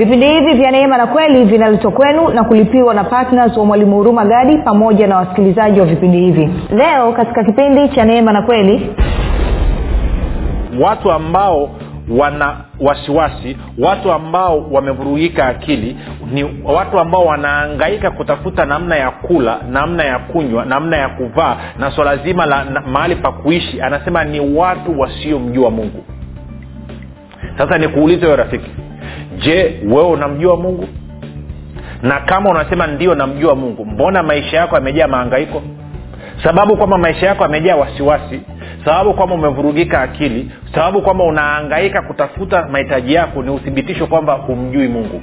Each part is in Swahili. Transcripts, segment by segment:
vipindi hivi vya neema na kweli vinaletwa kwenu na kulipiwa na ptns wa mwalimu huruma gadi pamoja na wasikilizaji wa vipindi hivi. Leo katika kipindi cha neema na kweli watu ambao wana wasiwasi watu ambao wamevurugika akili ni watu ambao wanaangaika kutafuta namna ya kula namna ya kunywa namna ya kuvaa na swala zima la mahali pa kuishi anasema ni watu wasiomjua mungu. Sasa nikuulize wewe rafiki je wewe unamjua mungu? Na kama unasema ndio namjua mungu mbona maisha yako yamejaa maangaiko sababu kwamba maisha yako yamejaa wasiwasi sababu kwamba umevurugika akili sababu kwamba unaangaika kutafuta mahitaji yako ni uthibitisho kwamba humjui mungu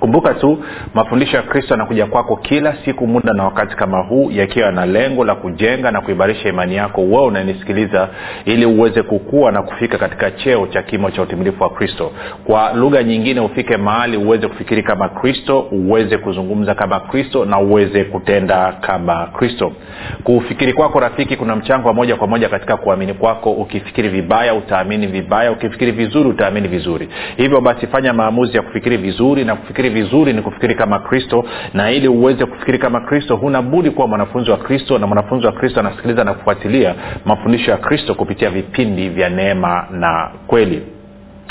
kumbuka tu mafundisho ya kristo yanakuja kwako kila siku muda na wakati kama huu yakiwa yana lengo la kujenga na kuimarisha imani yako. Wewe unanisikiliza ili uweze kukua na kufika katika cheo cha kimo cha utimilifu wa kristo. Kwa lugha nyingine ufike mahali uweze kufikiri kama kristo uweze kuzungumza kama kristo na uweze kutenda kama kristo. Kufikiri kwako rafiki kuna mchango wa moja kwa moja katika kuamini kwako. Ukifikiri vibaya utaamini vibaya. Ukifikiri vizuri utaamini vizuri. Hivyo basi fanya maamuzi ya kufikiri vizuri na kufikiri vizuri ni kufikiri kama kristo na ili uweze kufikiri kama kristo huna budi kuwa mwanafunzi wa kristo na mwanafunzi wa kristo anasikiliza na kufuatilia mafundisho ya kristo kupitia vipindi vya neema na kweli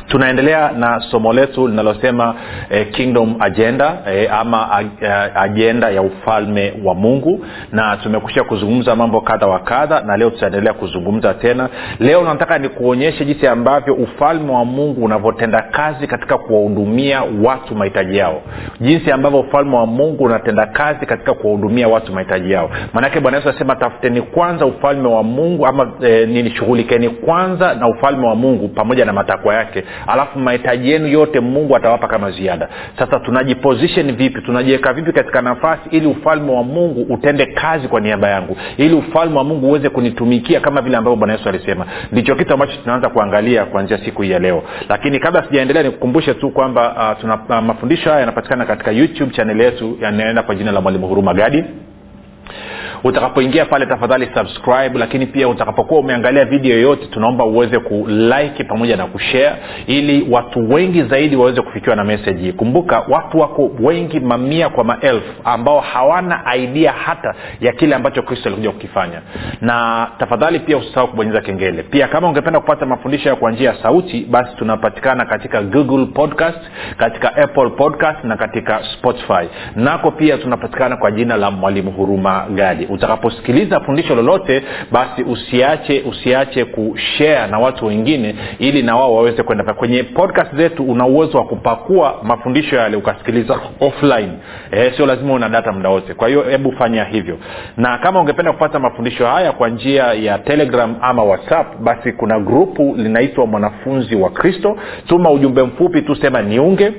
tunaendelea na somo letu linalosema eh, kingdom agenda eh, ama eh, ajenda ya ufalme wa mungu. Na tumekusha kuzungumza mambo kadha wa kadha na leo tutaendelea kuzungumza tena. Leo nataka nikuonyeshe jinsi ambavyo ufalme wa mungu unavyotenda kazi katika kuwahudumia watu mahitaji yao. Jinsi ambavyo ufalme wa mungu unatenda kazi katika kuwahudumia watu mahitaji yao. Maanake bwana yesu anasema tafuteni kwanza ufalme wa mungu ama eh, nini kwanza na ufalme wa mungu pamoja na matakwa yake alafu mahitaji yenu yote mungu atawapa kama ziada. Sasa tunajiposition vipi? Tunajiweka vipi katika nafasi ili ufalme wa mungu utende kazi kwa niaba yangu? Ili ufalme wa mungu uweze kunitumikia kama vile ambavyo bwana yesu alisema. Ndicho kitu ambacho tunaanza kuangalia kuanzia siku hii ya leo. Lakini kabla sijaendelea nikukumbushe tu kwamba uh, uh, mafundisho haya yanapatikana katika youtube chaneli yetu yanaenda kwa jina la mwalimu huruma gadi utakapoingia pale tafadhali subscribe lakini pia utakapokuwa umeangalia video yoyote tunaomba uweze kulike pamoja na kushare ili watu wengi zaidi waweze kufikiwa na meseji hii. Kumbuka watu wako wengi mamia kwa maelfu ambao hawana idea hata ya kile ambacho kristo alikuja kukifanya. Na tafadhali pia usisahau kubonyeza kengele. Pia kama ungependa kupata mafundisho ya kwa njia ya sauti basi tunapatikana katika google podcast katika apple podcast na katika spotify. Nako pia tunapatikana kwa jina la mwalimu huruma gadi utakaposikiliza fundisho lolote basi usiache usiache kushare na watu wengine ili na wao waweze kwenda kwenye podcast zetu una uwezo wa kupakua mafundisho yale ukasikiliza offline. E, sio lazima una data muda wote. Kwa hiyo hebu fanya hivyo. Na kama ungependa kupata mafundisho haya kwa njia ya telegram ama whatsapp basi kuna grupu linaitwa mwanafunzi wa kristo. Tuma ujumbe mfupi tu sema niunge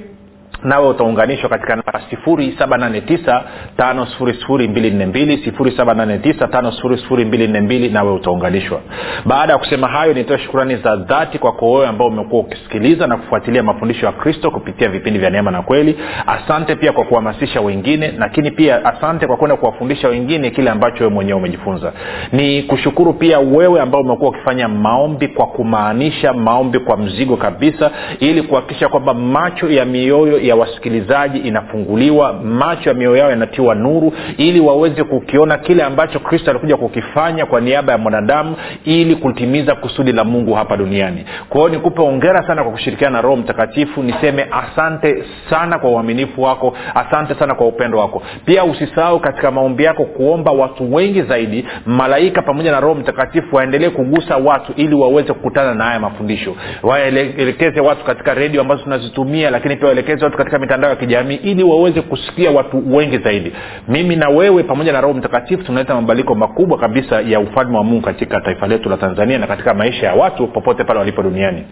nawe utaunganishwa katika namba 789 nawe utaunganishwa. Baada ya kusema hayo nitoe shukurani za dhati kwako wewe ambao umekuwa ukisikiliza na kufuatilia mafundisho ya kristo kupitia vipindi vya neema na kweli. Asante pia kwa kuhamasisha wengine lakini pia asante kwa kwenda kuwafundisha wengine kile ambacho wewe mwenyewe umejifunza. Ni kushukuru pia wewe ambao umekuwa ukifanya maombi kwa kumaanisha maombi kwa mzigo kabisa ili kuhakikisha kwamba macho ya mioyo ya wasikilizaji inafunguliwa macho ya mioyo yao yanatiwa nuru ili waweze kukiona kile ambacho kristo alikuja kukifanya kwa niaba ya mwanadamu ili kutimiza kusudi la mungu hapa duniani. Kwa nikupe ongera sana kwa kushirikiana na roho mtakatifu niseme asante sana kwa uaminifu wako asante sana kwa upendo wako. Pia usisahau katika maombi yako kuomba watu wengi zaidi malaika pamoja na roho mtakatifu waendelee kugusa watu ili waweze kukutana na haya mafundisho. Waelekeze watu katika redio ambazo tunazitumia lakini pia waelekeze watu katika mitandao ya kijamii ili waweze kusikia watu wengi zaidi. Mimi na wewe pamoja na roho mtakatifu tunaleta mabadiliko makubwa kabisa ya ufalme wa mungu katika taifa letu la tanzania na katika maisha ya watu popote pale walipo duniani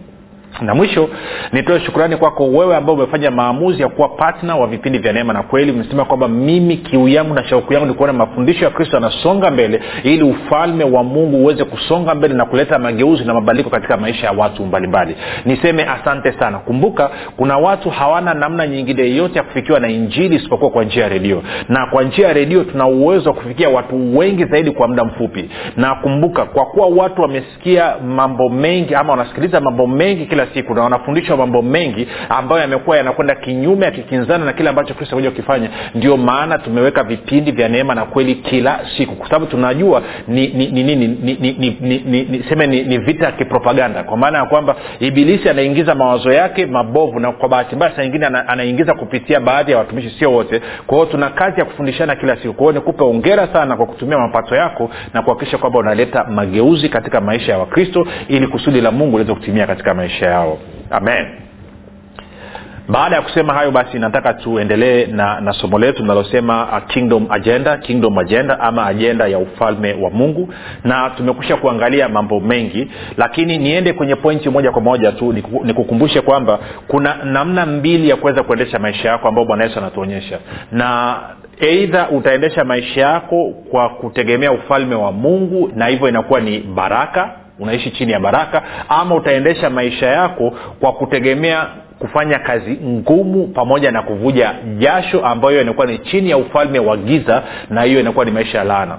na mwisho nitoe shukurani kwako wewe ambao umefanya maamuzi ya kuwa patna wa vipindi vya neema na kweli. Umesema kwamba mimi kiu yangu na shauku yangu ni kuona mafundisho ya kristo yanasonga mbele ili ufalme wa mungu uweze kusonga mbele na kuleta mageuzi na mabadiliko katika maisha ya watu mbalimbali. Niseme asante sana. Kumbuka kuna watu hawana namna nyingine yeyote ya kufikiwa na injili isipokuwa kwa njia ya redio. Na kwa njia ya redio tuna uwezo wa kufikia watu wengi zaidi kwa muda mfupi. Na kumbuka kwa kuwa watu wamesikia mambo mengi ama wanasikiliza mambo mengi kila siku na wanafundishwa mambo mengi ambayo yamekuwa yanakwenda kinyume yakikinzana na kile ambacho kristo kuja kukifanya ndio maana tumeweka vipindi vya neema na kweli kila siku kwa sababu tunajua ni ni ni ni, ni, ni, ni, seme ni, ni vita ya kipropaganda. Kwa maana ya kwamba ibilisi anaingiza mawazo yake mabovu na kwa bahati mbaya saa nyingine ana, anaingiza kupitia baadhi ya watumishi sio wote. Kwa hiyo tuna kazi ya kufundishana kila siku. Kwa hiyo nikupe ongera sana kwa kutumia mapato yako na kuhakikisha kwamba unaleta mageuzi katika maisha ya wakristo ili kusudi la mungu liweze kutimia katika maisha yao amen. Baada ya kusema hayo basi nataka tuendelee na, na somo letu linalosema uh, kingdom agenda kingdom agenda ama ajenda ya ufalme wa mungu. Na tumekusha kuangalia mambo mengi lakini niende kwenye pointi moja kwa moja tu nikukumbushe kwamba kuna namna mbili ya kuweza kuendesha maisha yako ambayo bwana yesu anatuonyesha. Na eidha utaendesha maisha yako kwa kutegemea ufalme wa mungu na hivyo inakuwa ni baraka unaishi chini ya baraka ama utaendesha maisha yako kwa kutegemea kufanya kazi ngumu pamoja na kuvuja jasho ambayo inakuwa ni chini ya ufalme wa giza na hiyo inakuwa ni maisha ya laana.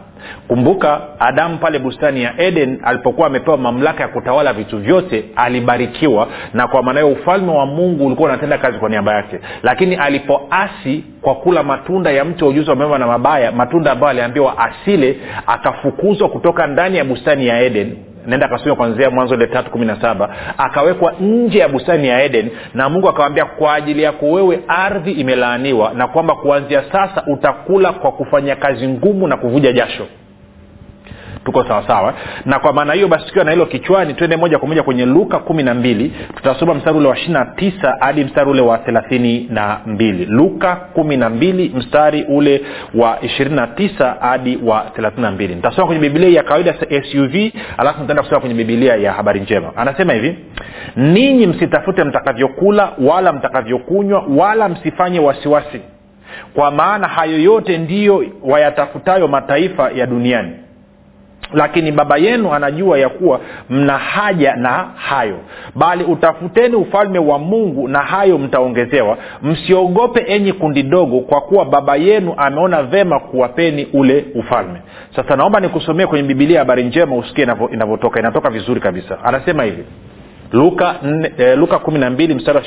Kumbuka adamu pale bustani ya eden alipokuwa amepewa mamlaka ya kutawala vitu vyote alibarikiwa na kwa maana hiyo ufalme wa mungu ulikuwa unatenda kazi kwa niaba yake. Lakini alipoasi kwa kula matunda ya mti wa ujuzi wa mema na mabaya matunda ambayo aliambiwa asile akafukuzwa kutoka ndani ya bustani ya eden nenda akasoma kwanzia mwanzo ile tatu kumi na saba. Akawekwa nje ya bustani ya eden na mungu akawambia kwa ajili yako wewe ardhi imelaaniwa na kwamba kuanzia sasa utakula kwa kufanya kazi ngumu na kuvuja jasho tuko sawasawa na kwa maana hiyo basi tukiwa na hilo kichwani twende moja kwa moja kwenye luka kumi na mbili. Tutasoma mstari ule wa ishiri na tisa hadi mstari ule wa thelathini na mbili. Luka kumi na mbili mstari ule wa ishirini na tisa hadi wa thelathini na mbili. Nitasoma kwenye bibilia ya kawaida suv alafu nitaenda kusoma kwenye bibilia ya habari njema. Anasema hivi ninyi msitafute mtakavyokula wala mtakavyokunywa wala msifanye wasiwasi kwa maana hayo yote ndiyo wayatafutayo mataifa ya duniani lakini baba yenu anajua ya kuwa mna haja na hayo. Bali utafuteni ufalme wa mungu na hayo mtaongezewa. Msiogope enyi kundi dogo kwa kuwa baba yenu ameona vema kuwapeni ule ufalme. Sasa naomba nikusomee kwenye bibilia habari njema usikie inavyotoka. Inatoka vizuri kabisa. Anasema hivi. Luka eh, luka mstari wa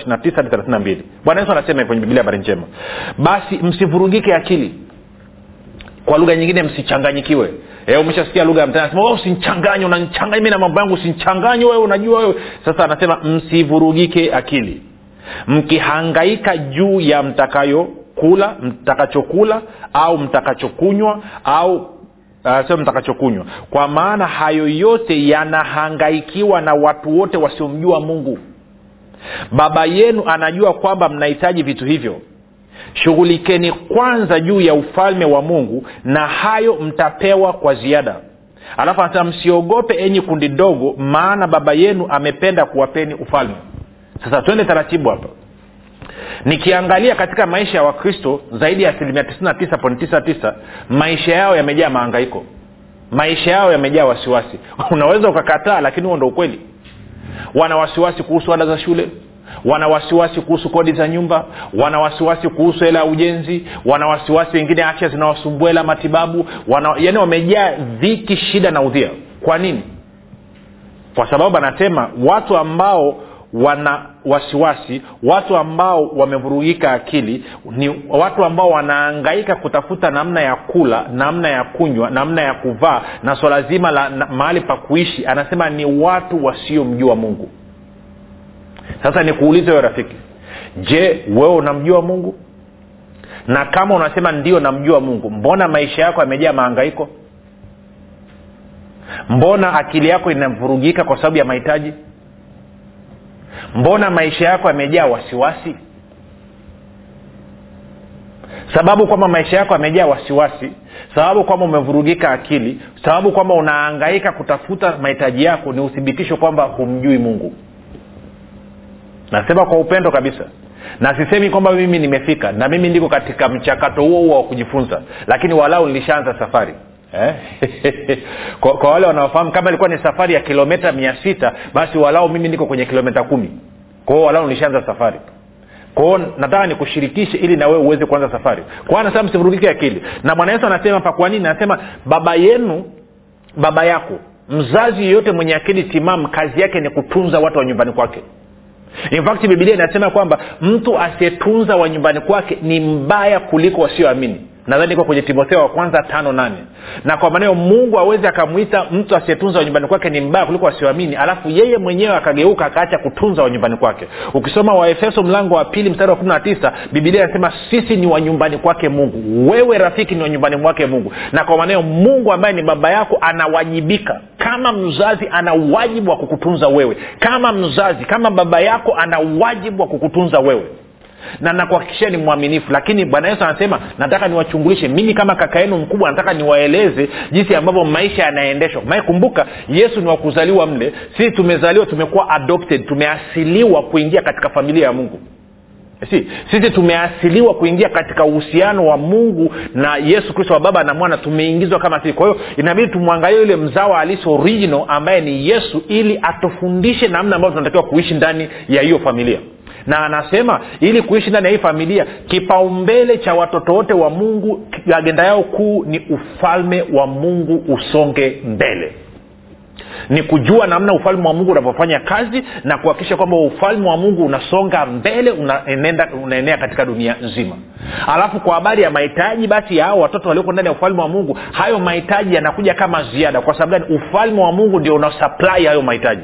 bwana yesu anasema hivi kwenye bibilia habari njema. Basi msivurugike akili. Kwa lugha nyingine msichanganyikiwe e, umeshasikia lugha ya mtani anasema usinchanganye unanchanganya mi na mambo yangu usinchanganye wewe unajua wewe. Sasa anasema msivurugike akili. Mkihangaika juu ya mtakayokula mtakachokula au mtakachokunywa au uh, sio mtakachokunywa. Kwa maana hayo yote yanahangaikiwa na watu wote wasiomjua mungu. Baba yenu anajua kwamba mnahitaji vitu hivyo shughulikeni kwanza juu ya ufalme wa mungu na hayo mtapewa kwa ziada. Alafu anasema msiogope enyi kundi dogo maana baba yenu amependa kuwapeni ufalme. Sasa twende taratibu hapa. Nikiangalia katika maisha ya wakristo zaidi ya asilimia 99.99 maisha yao yamejaa maangaiko maisha yao yamejaa wasiwasi. Unaweza ukakataa lakini huo ndo ukweli. Wana wasiwasi kuhusu ada za shule wana wasiwasi kuhusu kodi za nyumba wana wasiwasi kuhusu hela ya ujenzi wana wasiwasi wengine afya zinawasumbua hela matibabu wana, yani wamejaa dhiki shida na udhia. Kwa nini? Kwa sababu anasema watu ambao wana wasiwasi watu ambao wamevurugika akili ni watu ambao wanaangaika kutafuta namna ya kula namna ya kunywa namna ya kuvaa na swala zima la mahali pa kuishi anasema ni watu wasiomjua mungu sasa nikuulize wewe rafiki je wewe unamjua mungu? Na kama unasema ndio namjua mungu mbona maisha yako yamejaa maangaiko mbona akili yako inavurugika kwa sababu ya mahitaji? Mbona maisha yako yamejaa wasiwasi? Sababu kwamba maisha yako yamejaa wasiwasi sababu kwamba umevurugika akili sababu kwamba unaangaika kutafuta mahitaji yako ni uthibitisho kwamba humjui mungu nasema kwa upendo kabisa. Na sisemi kwamba mimi nimefika na mimi ndiko katika mchakato huo huo wa kujifunza. Lakini walau nilishaanza safari. Eh? kwa, kwa wale wanaofahamu kama ilikuwa ni safari ya kilometa mia sita basi walau mimi niko kwenye kilometa kumi. Kwao walau nilishaanza safari. Kwao nataka nikushirikishe ili na wewe uweze kuanza safari. Kwao anasema msivurugike akili. Na bwana yesu anasema pa kwa nini? Anasema baba yenu baba yako mzazi yeyote mwenye akili timamu kazi yake ni kutunza watu wa nyumbani kwake in bibilia inasema kwamba mtu asiyetunza wa nyumbani kwake ni mbaya kuliko wasioamini nadhani iko kwenye timotheo wa kwanza tano nane. Na kwa maneo mungu awezi akamwita mtu asiyetunza wanyumbani kwake ni mbaya kuliko wasioamini alafu yeye mwenyewe akageuka akaacha kutunza wanyumbani kwake. Ukisoma waefeso mlango wa pili mstari wa kumi na tisa bibilia inasema sisi ni wanyumbani kwake mungu. Wewe rafiki ni wanyumbani mwake mungu. Na kwa maneo mungu ambaye ni baba yako anawajibika. Kama mzazi ana wajibu wa kukutunza wewe. Kama mzazi kama baba yako ana wajibu wa kukutunza wewe na nakuhakikishia ni mwaminifu lakini bwana yesu anasema nataka niwachungulishe. Mimi kama kaka yenu mkubwa nataka niwaeleze jinsi ambavyo maisha yanaendeshwa. Kumbuka yesu ni wakuzaliwa mle. Sisi tumezaliwa tumekuwa adopted tumeasiliwa kuingia katika familia ya mungu. Si sisi tumeasiliwa kuingia katika uhusiano wa mungu na yesu kristo wa baba na mwana tumeingizwa kama sisi. Kwa hiyo inabidi tumwangalie yule mzawa alisi original ambaye ni yesu ili atufundishe namna ambavyo tunatakiwa kuishi ndani ya hiyo familia na anasema ili kuishi ndani ya hii familia kipaumbele cha watoto wote wa mungu agenda yao kuu ni ufalme wa mungu usonge mbele. Ni kujua namna ufalme wa mungu unavyofanya kazi na kuhakikisha kwamba ufalme wa mungu unasonga mbele unaenenda, unaenea katika dunia nzima. Alafu kwa habari ya mahitaji basi ya hao watoto walioko ndani ya ufalme wa mungu hayo mahitaji yanakuja kama ziada. Kwa sababu gani? Ufalme wa mungu ndio unasaplai hayo mahitaji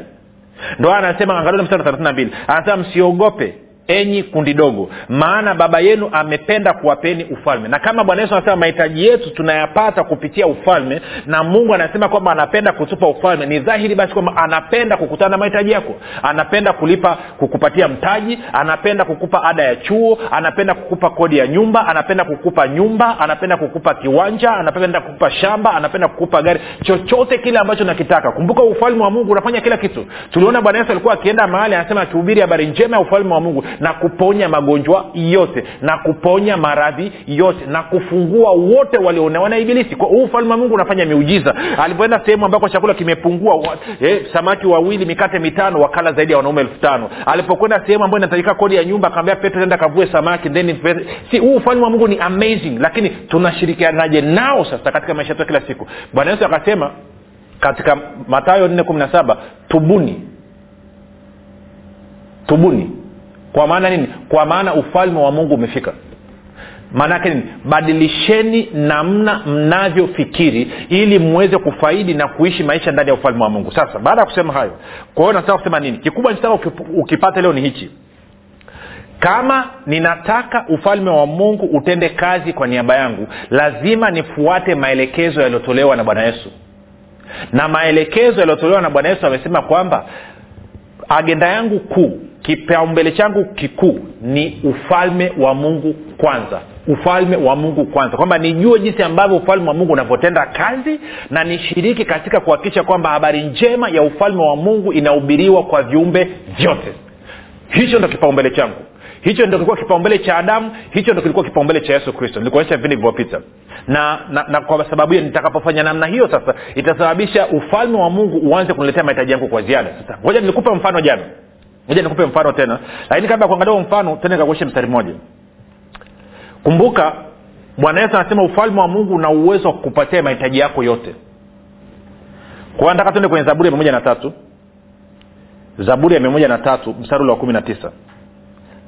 ndo anasema angalia mstari thelathini na mbili. Anasema msiogope enyi kundi dogo. Maana baba yenu amependa kuwapeni ufalme. Na kama bwana yesu anasema mahitaji yetu tunayapata kupitia ufalme na mungu anasema kwamba anapenda kutupa ufalme ni dhahiri basi kwamba anapenda kukutana na mahitaji yako. Anapenda kulipa kukupatia mtaji anapenda kukupa ada ya chuo anapenda kukupa kodi ya nyumba anapenda kukupa nyumba anapenda kukupa kiwanja anapenda kukupa shamba anapenda kukupa gari. Chochote kile ambacho nakitaka. Kumbuka ufalme wa mungu unafanya kila kitu. Tuliona bwana yesu alikuwa akienda mahali anasema akihubiri habari njema ya ufalme wa mungu na kuponya magonjwa yote na kuponya maradhi yote na kufungua wote walionewa na ibilisi kwa huu ufalme wa mungu unafanya miujiza. Alipoenda sehemu ambako chakula kimepungua wa, eh, samaki wawili mikate mitano wakala zaidi ya wanaume elfu tano. Alipokwenda sehemu ambayo inatajika kodi ya nyumba akaambia petro enda kavue samaki then si huu ufalme wa mungu ni amazing lakini tunashirikianaje nao sasa katika maisha yetu kila siku? Bwana yesu akasema katika matayo nne kumi na saba tubuni tubuni kwa maana nini? Kwa maana ufalme wa mungu umefika. Maanaake nini? Badilisheni namna mnavyofikiri ili mweze kufaidi na kuishi maisha ndani ya ufalme wa mungu. Sasa baada ya kusema hayo kwa hiyo nataka kusema nini? Kikubwa nitaka ukipata leo ni hichi. Kama ninataka ufalme wa mungu utende kazi kwa niaba yangu lazima nifuate maelekezo yaliyotolewa na bwana yesu. Na maelekezo yaliyotolewa na bwana yesu amesema kwamba agenda yangu kuu kipaumbele changu kikuu ni ufalme wa mungu kwanza. Ufalme wa mungu kwanza. Kwamba nijue jinsi ambavyo ufalme wa mungu unavyotenda kazi na nishiriki katika kuhakikisha kwamba habari njema ya ufalme wa mungu inahubiriwa kwa viumbe vyote. Hicho ndo kipaumbele changu. Hicho ndo kilikuwa kipaumbele cha adamu. Hicho ndo kilikuwa kipaumbele cha yesu kristo. Nilikuonyesha vipindi vilivyopita. Na, na, na kwa sababu hiyo nitakapofanya namna hiyo sasa itasababisha ufalme wa mungu uanze kuniletea mahitaji yangu kwa ziada. Sasa ngoja nilikupa mfano jana moja nikupe mfano tena. Lakini kabla ya kuangalia mfano tena nikakueshe mstari mmoja. Kumbuka bwana yesu anasema ufalme wa mungu una uwezo wa kukupatia mahitaji yako yote. Kwa nataka tuende kwenye zaburi ya mia moja na tatu. Zaburi ya mia moja na tatu mstari ule wa kumi na tisa.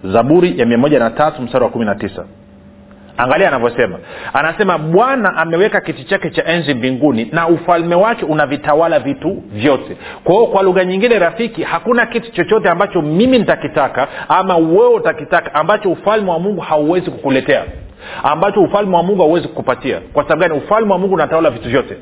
Zaburi ya mia moja na tatu mstari wa kumi na tisa angalia anavyosema. Anasema bwana ameweka kiti chake cha enzi mbinguni na ufalme wake unavitawala vitu vyote. Kwa hiyo kwa lugha nyingine rafiki hakuna kitu chochote ambacho mimi nitakitaka ama wewe utakitaka ambacho ufalme wa mungu hauwezi kukuletea ambacho ufalme wa mungu hauwezi kukupatia. Kwa sababu gani? Ufalme wa mungu unatawala vitu vyote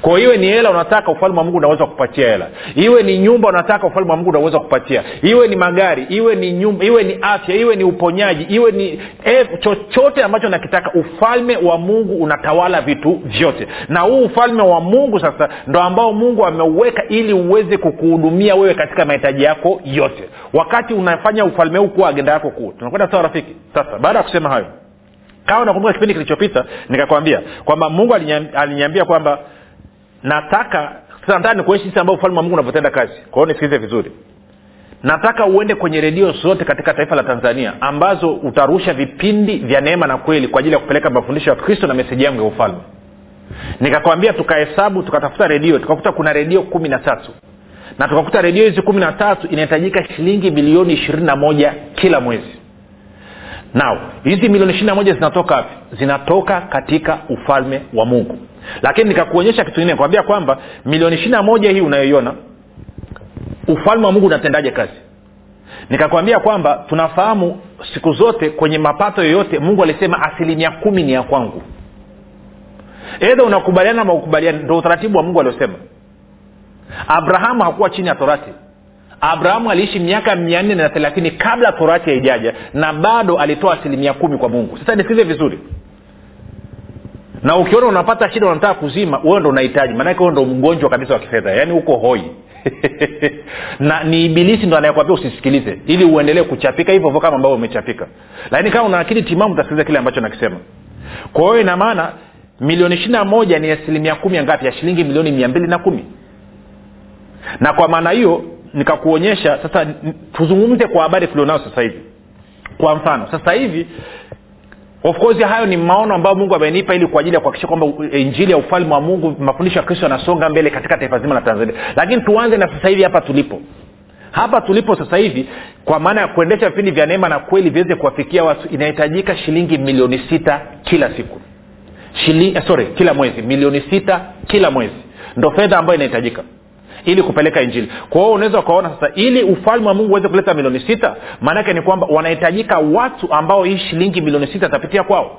kwa iwe ni hela unataka ufalme wa mungu unaweza kupatia hela. Iwe ni nyumba unataka ufalme wa mungu unaweza kupatia. Iwe ni magari iwe ni nyumba iwe ni afya iwe ni uponyaji iwe ni eh, chochote ambacho nakitaka ufalme wa mungu unatawala vitu vyote. Na huu ufalme wa mungu sasa ndo ambao mungu ameuweka ili uweze kukuhudumia wewe katika mahitaji yako yote. Wakati unafanya ufalme huu kuwa agenda yako kuu tunakwenda sawa rafiki? Sasa baada ya kusema hayo kama nakumbuka kipindi kilichopita nikakwambia kwamba mungu aliniambia kwamba nataka nataka nikuonyesha jinsi ambao ufalme wa mungu unavyotenda kazi. Kwa hiyo nisikilize vizuri. Nataka uende kwenye redio zote katika taifa la tanzania ambazo utarusha vipindi vya neema na kweli kwa ajili ya kupeleka mafundisho ya kristo na meseji yangu ya ufalme. Nikakwambia tukahesabu tukatafuta redio tukakuta kuna redio kumi na tatu. Na tukakuta redio hizi kumi na tatu inahitajika shilingi milioni ishirini na moja kila mwezi. Nao hizi milioni ishiri na moja zinatoka wapi? Zinatoka katika ufalme wa mungu lakini nikakuonyesha kitu kingine kwambia kwamba milioni ishiri na moja hii unayoiona ufalme wa mungu unatendaje kazi? Nikakwambia kwamba tunafahamu siku zote kwenye mapato yoyote mungu alisema asilimia kumi ni ya kwangu. Edha unakubaliana ama ukubaliana ndo utaratibu wa mungu aliosema. Abrahamu hakuwa chini ya torati. Abrahamu aliishi miaka mia nne na thelathini kabla torati haijaja na bado alitoa asilimia kumi kwa mungu. Sasa nisikize vizuri na ukiona unapata shida unataka kuzima wewe ndo unahitaji. Maanake wewe ndo mgonjwa kabisa wa kifedha. Yaani uko hoi. Na ni ibilisi ndo anayekwambia usisikilize ili uendelee kuchapika hivyo kama ambavyo umechapika. Lakini kama una akili timamu utasikiliza kile ambacho nakisema. Kwa hiyo ina maana milioni ishiri na moja ni asilimia kumi ngapi? Ya shilingi milioni mia mbili na kumi. Na kwa maana hiyo nikakuonyesha sasa tuzungumze kwa habari tulionao sasa hivi. Kwa mfano sasa hivi of course hayo ni maono ambayo mungu amenipa ili kwa ajili ya kuhakikisha kwamba injili ya ufalme wa mungu mafundisho ya kristo yanasonga mbele katika taifa zima la tanzania. Lakini tuanze na sasa hivi hapa tulipo. Hapa tulipo sasa hivi kwa maana ya kuendesha vipindi vya neema na kweli viweze kuwafikia watu inahitajika shilingi milioni sita kila siku. Shili, sorry kila mwezi. Milioni sita kila mwezi. Ndo fedha ambayo inahitajika ili kupeleka injili. Kwa hiyo unaweza ukaona sasa ili ufalme wa mungu uweze kuleta milioni sita maanake ni kwamba wanahitajika watu ambao hii shilingi milioni sita itapitia kwao.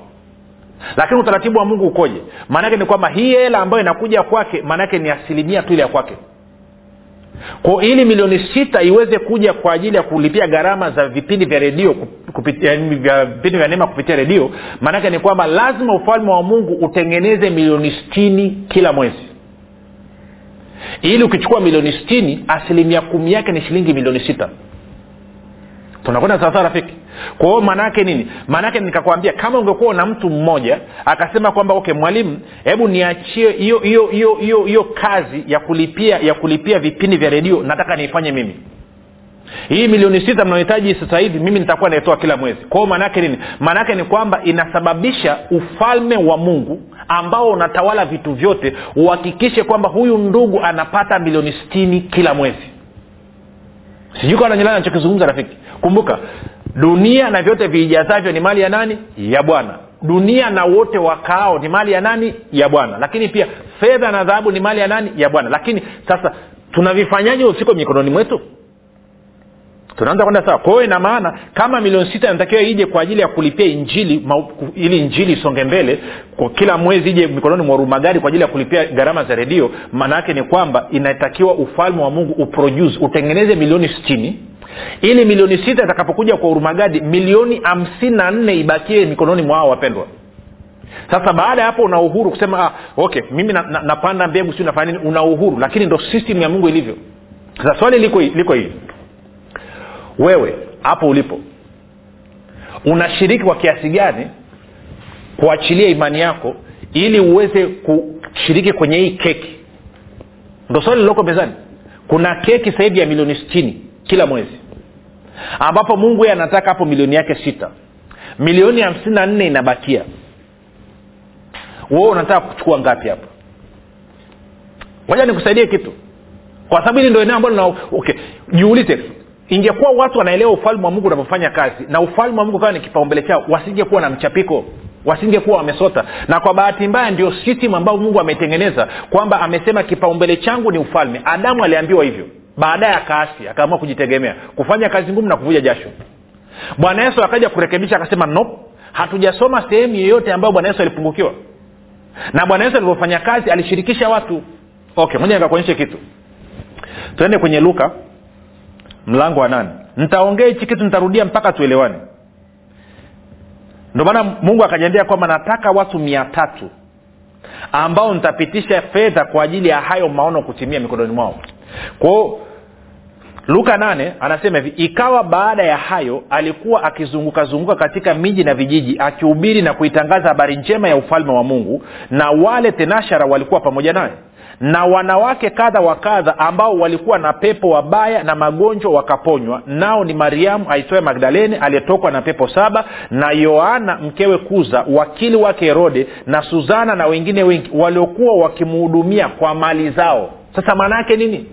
Lakini utaratibu wa mungu ukoje? Maanake ni kwamba hii hela ambayo inakuja kwake maanake ni asilimia tu ile ya kwake. Ko ili milioni sita iweze kuja kwa ajili ya kulipia gharama za vipindi vya redio vya vipindi vya neema kupitia redio maanake ni kwamba lazima ufalme wa mungu utengeneze milioni stini kila mwezi ili ukichukua milioni stini asilimia kumi yake ni shilingi milioni sita. Tunakwenda sawasawa rafiki? Kwa hiyo maanaake nini? Maanaake nikakwambia kama ungekuwa na mtu mmoja akasema kwamba okay mwalimu hebu niachie hiyo hiyo hiyo hiyo kazi ya kulipia ya kulipia vipindi vya redio nataka niifanye mimi hii milioni sita mnaohitaji sasa hivi mimi nitakuwa naitoa kila mwezi. Kwa hiyo maanaake nini? Maanaake ni kwamba inasababisha ufalme wa mungu ambao unatawala vitu vyote uhakikishe kwamba huyu ndugu anapata milioni sitini kila mwezi. Sijui kawa nanyelana nachokizungumza rafiki. Kumbuka dunia na vyote viijazavyo ni mali ya nani? Ya bwana. Dunia na wote wakaao ni mali ya nani? Ya bwana. Lakini pia fedha na dhahabu ni mali ya nani? Ya bwana. Lakini sasa tunavifanyaje usiko mikononi mwetu tunaanza kwenda sawa. Kwa ina maana kama milioni sita inatakiwa ije kwa ajili ya kulipia injili ma, ili injili isonge mbele kwa kila mwezi ije mikononi mwa rumagari kwa ajili ya kulipia gharama za redio maana yake ni kwamba inatakiwa ufalme wa mungu uproduce utengeneze milioni sitini. Ili milioni sita itakapokuja kwa urumagadi milioni hamsini na nne ibakie mikononi mwa hao wapendwa. Sasa baada ya hapo una uhuru kusema ah, okay mimi na, na, napanda mbegu si nafanya nini. Una uhuru lakini ndo system ya mungu ilivyo. Sasa swali liko liko hivi wewe hapo ulipo unashiriki kwa kiasi gani kuachilia imani yako ili uweze kushiriki kwenye hii keki? Ndo swali liloko mezani. Kuna keki sasa ya milioni stini kila mwezi ambapo mungu ye anataka hapo milioni yake sita. Milioni hamsini na nne inabakia. Wewe unataka kuchukua ngapi hapo? Moja nikusaidie kitu. Kwa sababu hili ndo eneo ambalo okay, jiulize ingekuwa watu wanaelewa ufalme wa mungu unavyofanya kazi na ufalme wa mungu kawa ni kipaumbele chao wasingekuwa na mchapiko wasingekuwa wamesota. Na kwa bahati mbaya ndio system ambayo mungu ametengeneza kwamba amesema kipaumbele changu ni ufalme. Adamu aliambiwa hivyo baadaye akaasi akaamua kujitegemea kufanya kazi ngumu na kuvuja jasho. Bwana yesu akaja kurekebisha akasema nope hatujasoma sehemu yeyote ambayo bwana yesu alipungukiwa. Na bwana yesu alivyofanya kazi alishirikisha watu. Okay moja nikakuonyeshe kitu. Tuende kwenye luka mlango wa nane. Nitaongea hichi kitu nitarudia mpaka tuelewane. Ndio maana mungu akajambia kwamba nataka watu mia tatu ambao nitapitisha fedha kwa ajili ya hayo maono kutimia mikononi mwao. Kwao luka nane anasema hivi ikawa baada ya hayo alikuwa akizunguka zunguka katika miji na vijiji akihubiri na kuitangaza habari njema ya ufalme wa mungu na wale tenashara walikuwa pamoja naye na wanawake kadha wa kadha ambao walikuwa na pepo wabaya na magonjwa wakaponywa. Nao ni mariamu aitwaye magdalene aliyetokwa na pepo saba na yoana mkewe kuza wakili wake herode na suzana na wengine wengi waliokuwa wakimhudumia kwa mali zao. Sasa maana yake nini?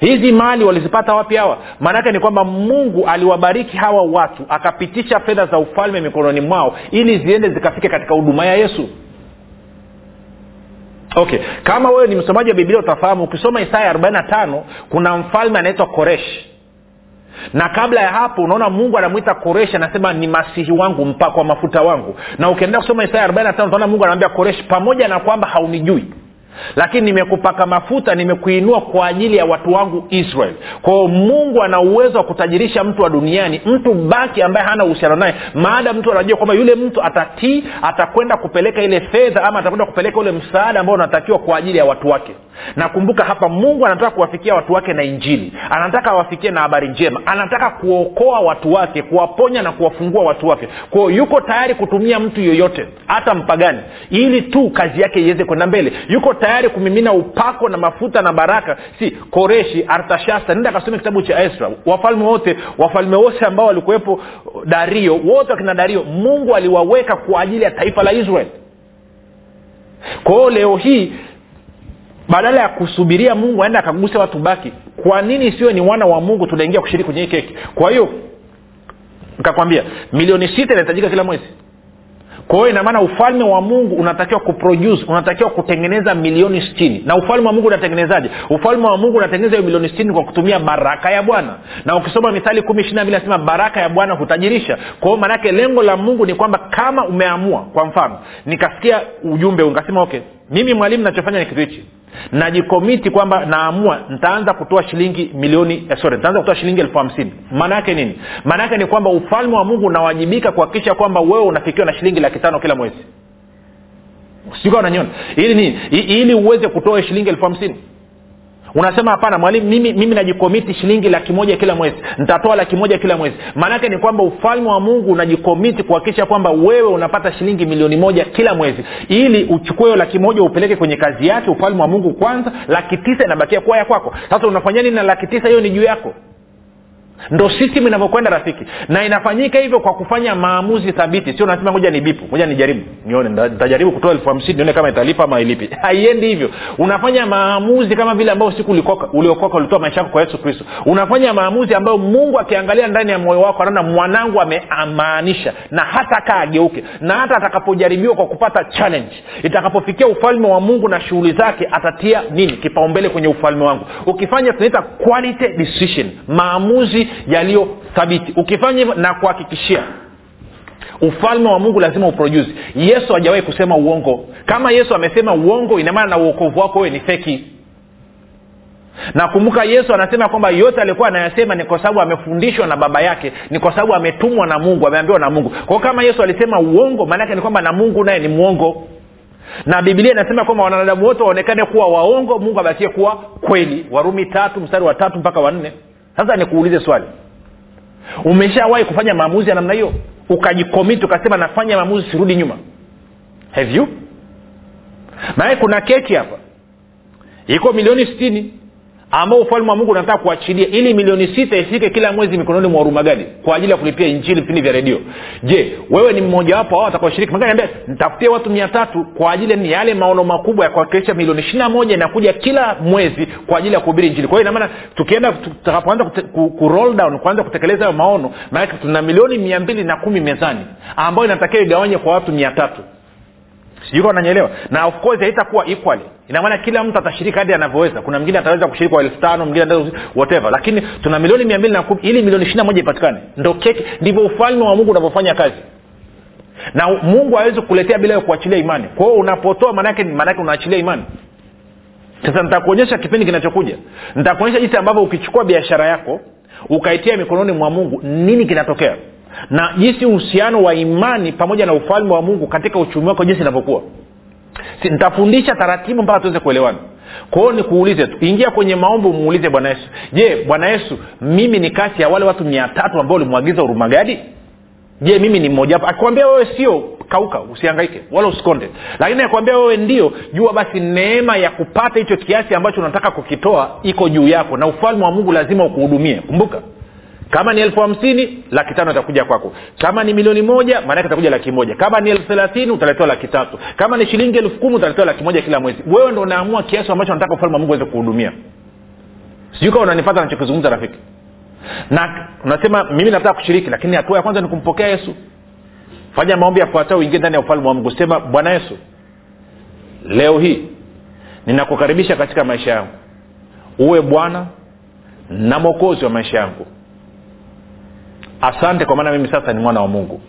Hizi mali walizipata wapi hawa? Maanaake ni kwamba mungu aliwabariki hawa watu akapitisha fedha za ufalme mikononi mwao ili ziende zikafike katika huduma ya yesu okay. Kama wewe ni msomaji wa biblia utafahamu ukisoma isaya 45 kuna mfalme anaitwa koresh. Na kabla ya hapo unaona mungu anamwita koreshi anasema ni masihi wangu mpakwa mafuta wangu. Na ukiendelea kusoma isaya 45 utaona mungu anamwambia koreshi pamoja na kwamba haunijui lakini nimekupaka mafuta nimekuinua kwa ajili ya watu wangu israel. Kwao mungu ana uwezo wa kutajirisha mtu wa duniani mtu baki ambaye hana uhusiano naye. Maada mtu anajua kwamba yule mtu atatii atakwenda kupeleka ile fedha ama atakwenda kupeleka ule msaada ambao unatakiwa kwa ajili ya watu wake. Nakumbuka hapa mungu anataka kuwafikia watu wake na injili. Anataka awafikie na habari njema. Anataka kuokoa watu wake kuwaponya na kuwafungua watu wake. Kwao yuko tayari kutumia mtu yoyote hata mpagani ili tu kazi yake iweze kwenda mbele. Yuko tayari kumimina upako na mafuta na baraka. Si koreshi artashasta nenda akasome kitabu cha esra wafalme wote wafalme wote ambao walikuwepo dario wote wakina dario mungu aliwaweka kwa ajili ya taifa la israel. Kwa leo hii badala ya kusubiria mungu aende akaguse watu baki kwa nini siwe ni wana wa mungu tunaingia kushiriki kwenye hii keki kwa hiyo nikakwambia milioni sita inahitajika kila mwezi kwa hiyo inamaana ufalme wa mungu unatakiwa kuproduce unatakiwa kutengeneza milioni stini na ufalme wa mungu unatengenezaje? Ufalme wa mungu unatengeneza hiyo milioni stini kwa kutumia baraka ya bwana. Na ukisoma mithali kumi ishiri na mbili nasema baraka ya bwana hutajirisha. Kwa hiyo maanake lengo la mungu ni kwamba kama umeamua kwa mfano nikasikia ujumbe nikasema okay mimi mwalimu nachofanya ni kitu hichi najikomiti kwamba naamua nitaanza kutoa shilingi milioni eh, sorry nitaanza kutoa shilingi elfu hamsini. Maana yake nini? Maana yake ni kwamba ufalme wa mungu unawajibika kuhakikisha kwamba wewe unafikiwa na shilingi laki tano kila mwezi. Sijua unanyona ili nini? Ili uweze kutoa shilingi elfu hamsini unasema hapana mwalimu mimi, mimi najikomiti shilingi laki moja kila mwezi. Nitatoa laki moja kila mwezi. Maanake ni kwamba ufalme wa mungu unajikomiti kuhakikisha kwamba wewe unapata shilingi milioni moja kila mwezi. Ili uchukue hiyo laki moja upeleke kwenye kazi yake ufalme wa mungu kwanza laki tisa inabakia kuwa ya kwako. Sasa unafanya nini na laki tisa? Hiyo ni juu yako ndo system inavyokwenda rafiki. Na inafanyika hivyo kwa kufanya maamuzi thabiti. Sio nasema ngoja ni bipu ngoja nijaribu. Nione nitajaribu kutoa elfu hamsini nione kama italipa ama ilipi haiendi hivyo. Unafanya maamuzi kama vile ambao siku uliokoka ulitoa maisha yako kwa yesu kristo. Unafanya maamuzi ambayo mungu akiangalia ndani ya moyo wako anaona mwanangu ameamaanisha na hata kaa ageuke. Na hata atakapojaribiwa kwa kupata challenge itakapofikia ufalme wa mungu na shughuli zake atatia nini? Kipaumbele kwenye ufalme wangu. Ukifanya tunaita quality decision maamuzi yaliyo thabiti ukifanya hivyo na kuhakikishia ufalme wa mungu lazima uproduce. Yesu hajawahi kusema uongo. Kama yesu amesema uongo inamaana na uokovu wako wewe ni feki. Nakumbuka yesu anasema kwamba yote alikuwa anayasema ni kwa sababu amefundishwa na baba yake ni kwa sababu ametumwa na mungu ameambiwa na mungu. Kwao kama yesu alisema uongo maanaake ni kwamba na mungu naye ni mwongo. Na bibilia inasema kwamba wanadamu wote waonekane kuwa waongo mungu abakie kuwa kweli. Warumi tatu mstari wa tatu mpaka wanne sasa nikuulize swali. Umeshawahi kufanya maamuzi ya namna hiyo? Ukajikomiti ukasema nafanya maamuzi sirudi nyuma. Have you? Maana kuna keki hapa. Iko milioni sitini ambao ufalme wa mungu unataka kuachilia ili milioni sita ifike kila mwezi mikononi mwa hurumagadi kwa ajili ya kulipia injili vipindi vya redio. Je wewe ni mmojawapo ao atakaoshiriki niambia nitafutie watu mia tatu kwa ajili ni yale maono makubwa ya kuwakilisha milioni ishiri na moja inakuja kila mwezi kwa ajili ya kuhubiri injili. Kwa hiyo inamaana tukienda tutakapoanza ku, ku down kuanza kutekeleza hayo maono maanake tuna milioni mia mbili na kumi mezani ambayo inatakiwa igawanye kwa watu mia tatu. Sijui kama na of course haitakuwa equally inamaana kila mtu atashiriki hadi anavyoweza. Kuna mwingine ataweza kushiriki kwa elfu tano mwingine whatever. Lakini tuna milioni mia mbili na kumi ili milioni ishiri na moja ipatikane. Ndo keki ndivyo ufalme wa mungu unavyofanya kazi. Na mungu awezi kuletea bila kuachilia imani. Kwa unapotoa maanake maanake unaachilia imani. Sasa nitakuonyesha kipindi kinachokuja. Nitakuonyesha jinsi ambavyo ukichukua biashara yako ukaitia mikononi mwa mungu nini kinatokea? Na jinsi uhusiano wa imani pamoja na ufalme wa mungu katika uchumi wako jinsi inavyokuwa nitafundisha taratibu mpaka tuweze kuelewana. Kwa nikuulize tu ingia kwenye maombi umuulize bwana yesu. Je bwana yesu mimi ni kati ya wale watu mia tatu ambao ulimwagiza urumagadi je mimi ni mmoja wapo? Akikwambia wewe sio kauka usiangaike wala usikonde. Lakini akikwambia wewe ndio jua basi neema ya kupata hicho kiasi ambacho unataka kukitoa iko juu yako na ufalme wa mungu lazima ukuhudumie. Kumbuka kama ni elfu hamsini laki tano itakuja kwako. Kama ni milioni moja maanake itakuja laki moja. Kama ni elfu thelathini utaletewa laki tatu. Kama ni shilingi elfu kumi utaletewa laki moja kila mwezi. Wewe ndo unaamua kiasi ambacho nataka ufalme wa mungu aweze kuhudumia. Sijui kama unanifata nachokizungumza rafiki. Na unasema mimi nataka kushiriki lakini hatua ya kwanza ni kumpokea yesu. Fanya maombi yafuatayo uingie ndani ya ufalme wa mungu. Sema bwana yesu leo hii ninakukaribisha katika maisha yangu. Uwe bwana na mwokozi wa maisha yangu asante kwa maana mimi sasa ni mwana wa mungu.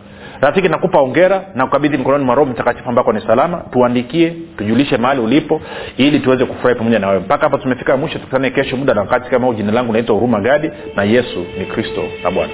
Rafiki nakupa ongera na kukabidhi mkononi mwa roho mtakatifu ambako ni salama. Tuandikie tujulishe mahali ulipo ili tuweze kufurahi pamoja na wewe. Mpaka hapa tumefika mwisho tukutane kesho muda na wakati kama huu. Jina langu naitwa huruma gadi na yesu ni kristo na bwana